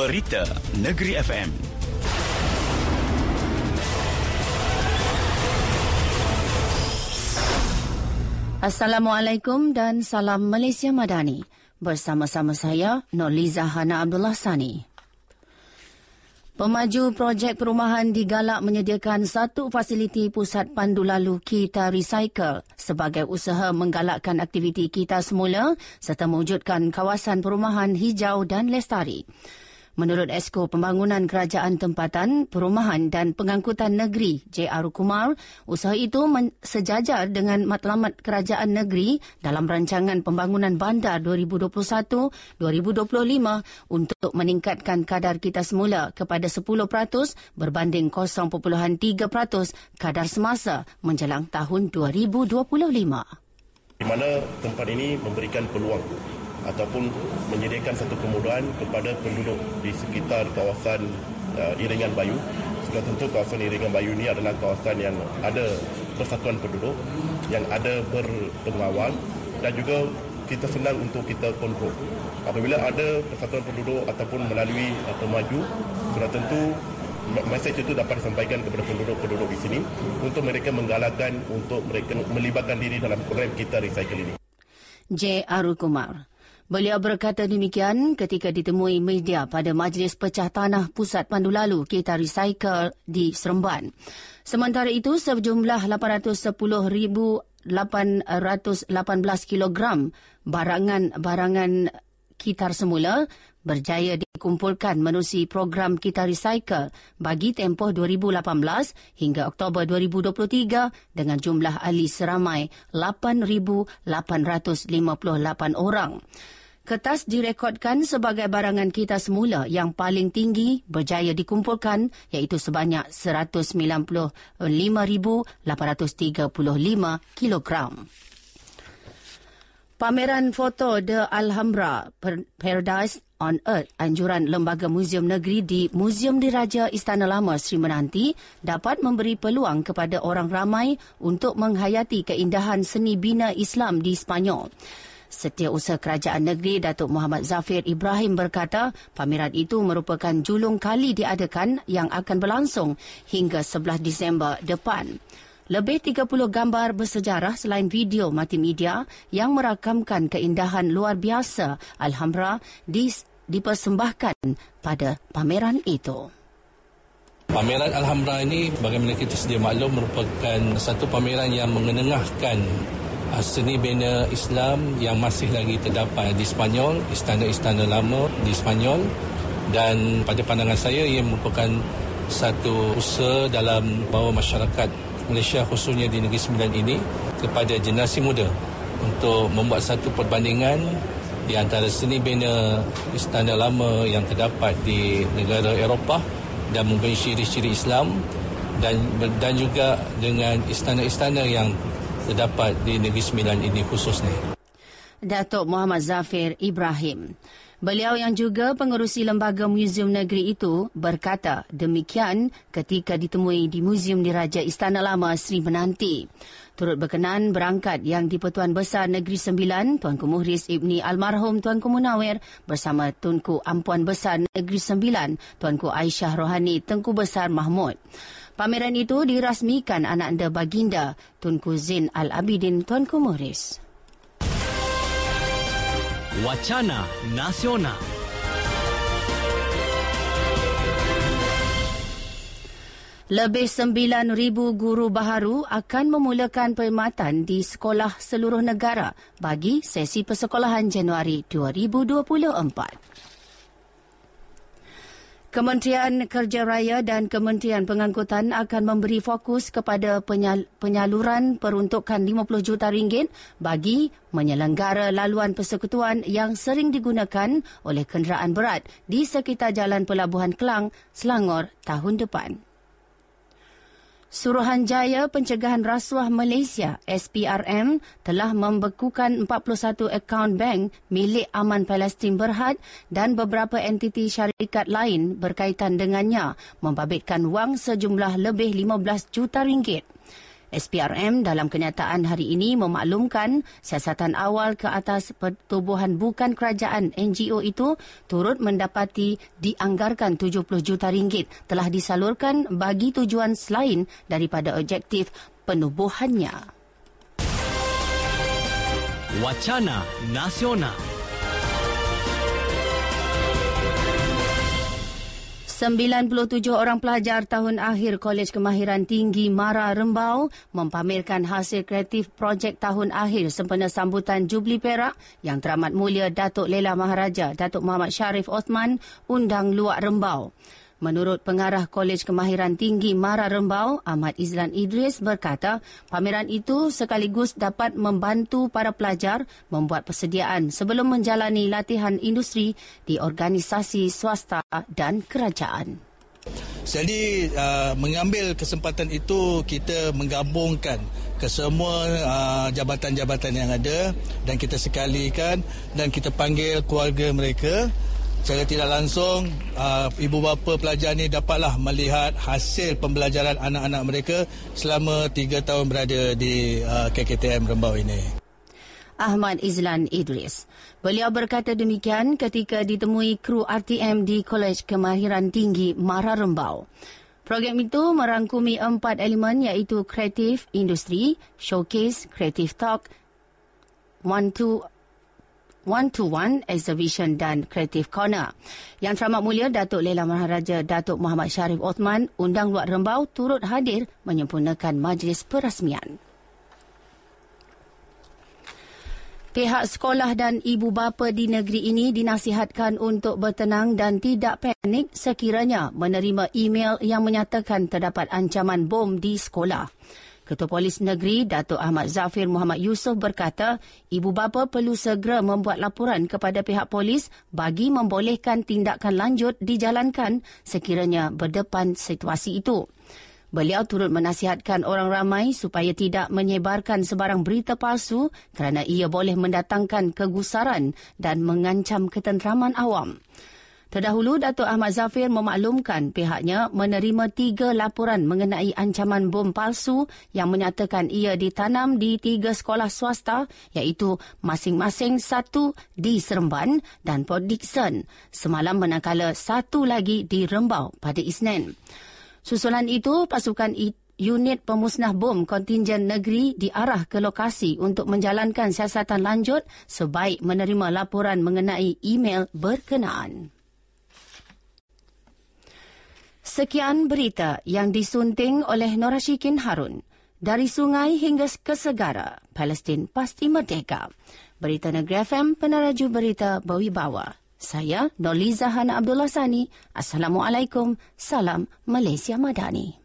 Berita Negeri FM. Assalamualaikum dan salam Malaysia Madani. Bersama-sama saya, Norliza Hana Abdullah Sani. Pemaju projek perumahan digalak menyediakan satu fasiliti pusat pandu lalu kita recycle sebagai usaha menggalakkan aktiviti kita semula serta mewujudkan kawasan perumahan hijau dan lestari. Menurut Esko Pembangunan Kerajaan Tempatan, Perumahan dan Pengangkutan Negeri JR Kumar, usaha itu sejajar dengan matlamat Kerajaan Negeri dalam rancangan pembangunan bandar 2021-2025 untuk meningkatkan kadar kita semula kepada 10% berbanding 0.3% kadar semasa menjelang tahun 2025. Di mana tempat ini memberikan peluang ataupun menyediakan satu kemudahan kepada penduduk di sekitar kawasan uh, Iringan Bayu. Sudah tentu kawasan Iringan Bayu ini adalah kawasan yang ada persatuan penduduk, yang ada berpengawal dan juga kita senang untuk kita kontrol. Apabila ada persatuan penduduk ataupun melalui uh, pemaju, sudah tentu mesej itu dapat disampaikan kepada penduduk-penduduk di sini untuk mereka menggalakkan untuk mereka melibatkan diri dalam program kita recycle ini. J. Arul Kumar. Beliau berkata demikian ketika ditemui media pada Majlis Pecah Tanah Pusat Pandu Lalu Kita Recycle di Seremban. Sementara itu, sejumlah 810,818 kilogram barangan-barangan kitar semula berjaya dikumpulkan menerusi program Kita Recycle bagi tempoh 2018 hingga Oktober 2023 dengan jumlah ahli seramai 8,858 orang. Kertas direkodkan sebagai barangan kita semula yang paling tinggi berjaya dikumpulkan iaitu sebanyak 195,835 kilogram. Pameran foto The Alhambra Paradise on Earth anjuran Lembaga Muzium Negeri di Muzium Diraja Istana Lama Sri Menanti dapat memberi peluang kepada orang ramai untuk menghayati keindahan seni bina Islam di Spanyol. Setiausaha Kerajaan Negeri Datuk Muhammad Zafir Ibrahim berkata pameran itu merupakan julung kali diadakan yang akan berlangsung hingga 11 Disember depan. Lebih 30 gambar bersejarah selain video multimedia yang merakamkan keindahan luar biasa Alhambra dipersembahkan pada pameran itu. Pameran Alhambra ini bagaimana kita sedia maklum merupakan satu pameran yang mengenengahkan Ah, seni bina Islam yang masih lagi terdapat di Spanyol, istana-istana lama di Spanyol dan pada pandangan saya ia merupakan satu usaha dalam bawa masyarakat Malaysia khususnya di Negeri Sembilan ini kepada generasi muda untuk membuat satu perbandingan di antara seni bina istana lama yang terdapat di negara Eropah dan mempunyai ciri-ciri Islam dan dan juga dengan istana-istana yang terdapat di Negeri Sembilan ini khususnya. Datuk Muhammad Zafir Ibrahim. Beliau yang juga pengerusi lembaga muzium negeri itu berkata demikian ketika ditemui di Muzium Diraja Istana Lama Sri Menanti. Turut berkenan berangkat yang di-Pertuan Besar Negeri Sembilan, Tuanku Muhriz Ibni Almarhum Tuanku Munawir bersama Tunku Ampuan Besar Negeri Sembilan, Tuanku Aisyah Rohani Tengku Besar Mahmud. Pameran itu dirasmikan anak anda baginda Tunku Zin Al-Abidin Tuanku Morris. Wacana Nasional Lebih 9,000 guru baharu akan memulakan perkhidmatan di sekolah seluruh negara bagi sesi persekolahan Januari 2024. Kementerian Kerja Raya dan Kementerian Pengangkutan akan memberi fokus kepada penyaluran peruntukan 50 juta ringgit bagi menyelenggara laluan persekutuan yang sering digunakan oleh kenderaan berat di sekitar Jalan Pelabuhan Kelang, Selangor tahun depan. Suruhanjaya Pencegahan Rasuah Malaysia SPRM telah membekukan 41 akaun bank milik Aman Palestin Berhad dan beberapa entiti syarikat lain berkaitan dengannya membabitkan wang sejumlah lebih 15 juta ringgit. SPRM dalam kenyataan hari ini memaklumkan siasatan awal ke atas pertubuhan bukan kerajaan NGO itu turut mendapati dianggarkan 70 juta ringgit telah disalurkan bagi tujuan selain daripada objektif penubuhannya. Wacana Nasional 97 orang pelajar tahun akhir Kolej Kemahiran Tinggi Mara Rembau mempamerkan hasil kreatif projek tahun akhir sempena sambutan Jubli Perak yang teramat mulia Datuk Lela Maharaja Datuk Muhammad Sharif Osman undang luak Rembau. Menurut pengarah Kolej Kemahiran Tinggi Mara Rembau, Ahmad Izlan Idris berkata, pameran itu sekaligus dapat membantu para pelajar membuat persediaan sebelum menjalani latihan industri di organisasi swasta dan kerajaan. Jadi uh, mengambil kesempatan itu kita menggabungkan ke semua uh, jabatan-jabatan yang ada dan kita sekalikan dan kita panggil keluarga mereka secara tidak langsung uh, ibu bapa pelajar ni dapatlah melihat hasil pembelajaran anak-anak mereka selama tiga tahun berada di uh, KKTM Rembau ini. Ahmad Izlan Idris. Beliau berkata demikian ketika ditemui kru RTM di Kolej Kemahiran Tinggi Mara Rembau. Program itu merangkumi empat elemen iaitu kreatif, industri, showcase, creative talk, one to one-to-one exhibition dan creative corner. Yang teramat mulia Datuk Lela Maharaja Datuk Muhammad Sharif Othman undang luar Rembau turut hadir menyempurnakan majlis perasmian. Pihak sekolah dan ibu bapa di negeri ini dinasihatkan untuk bertenang dan tidak panik sekiranya menerima email yang menyatakan terdapat ancaman bom di sekolah. Ketua Polis Negeri Datuk Ahmad Zafir Muhammad Yusof berkata, ibu bapa perlu segera membuat laporan kepada pihak polis bagi membolehkan tindakan lanjut dijalankan sekiranya berdepan situasi itu. Beliau turut menasihatkan orang ramai supaya tidak menyebarkan sebarang berita palsu kerana ia boleh mendatangkan kegusaran dan mengancam ketenteraman awam. Terdahulu, Datuk Ahmad Zafir memaklumkan pihaknya menerima tiga laporan mengenai ancaman bom palsu yang menyatakan ia ditanam di tiga sekolah swasta iaitu masing-masing satu di Seremban dan Port Dickson. Semalam manakala satu lagi di Rembau pada Isnin. Susulan itu, pasukan unit pemusnah bom kontingen negeri diarah ke lokasi untuk menjalankan siasatan lanjut sebaik menerima laporan mengenai email berkenaan. Sekian berita yang disunting oleh Norashikin Harun. Dari sungai hingga ke segara, Palestin pasti merdeka. Berita Negeri FM, penaraju berita Bawibawa. Saya, Noliza Hana Abdullah Sani. Assalamualaikum. Salam Malaysia Madani.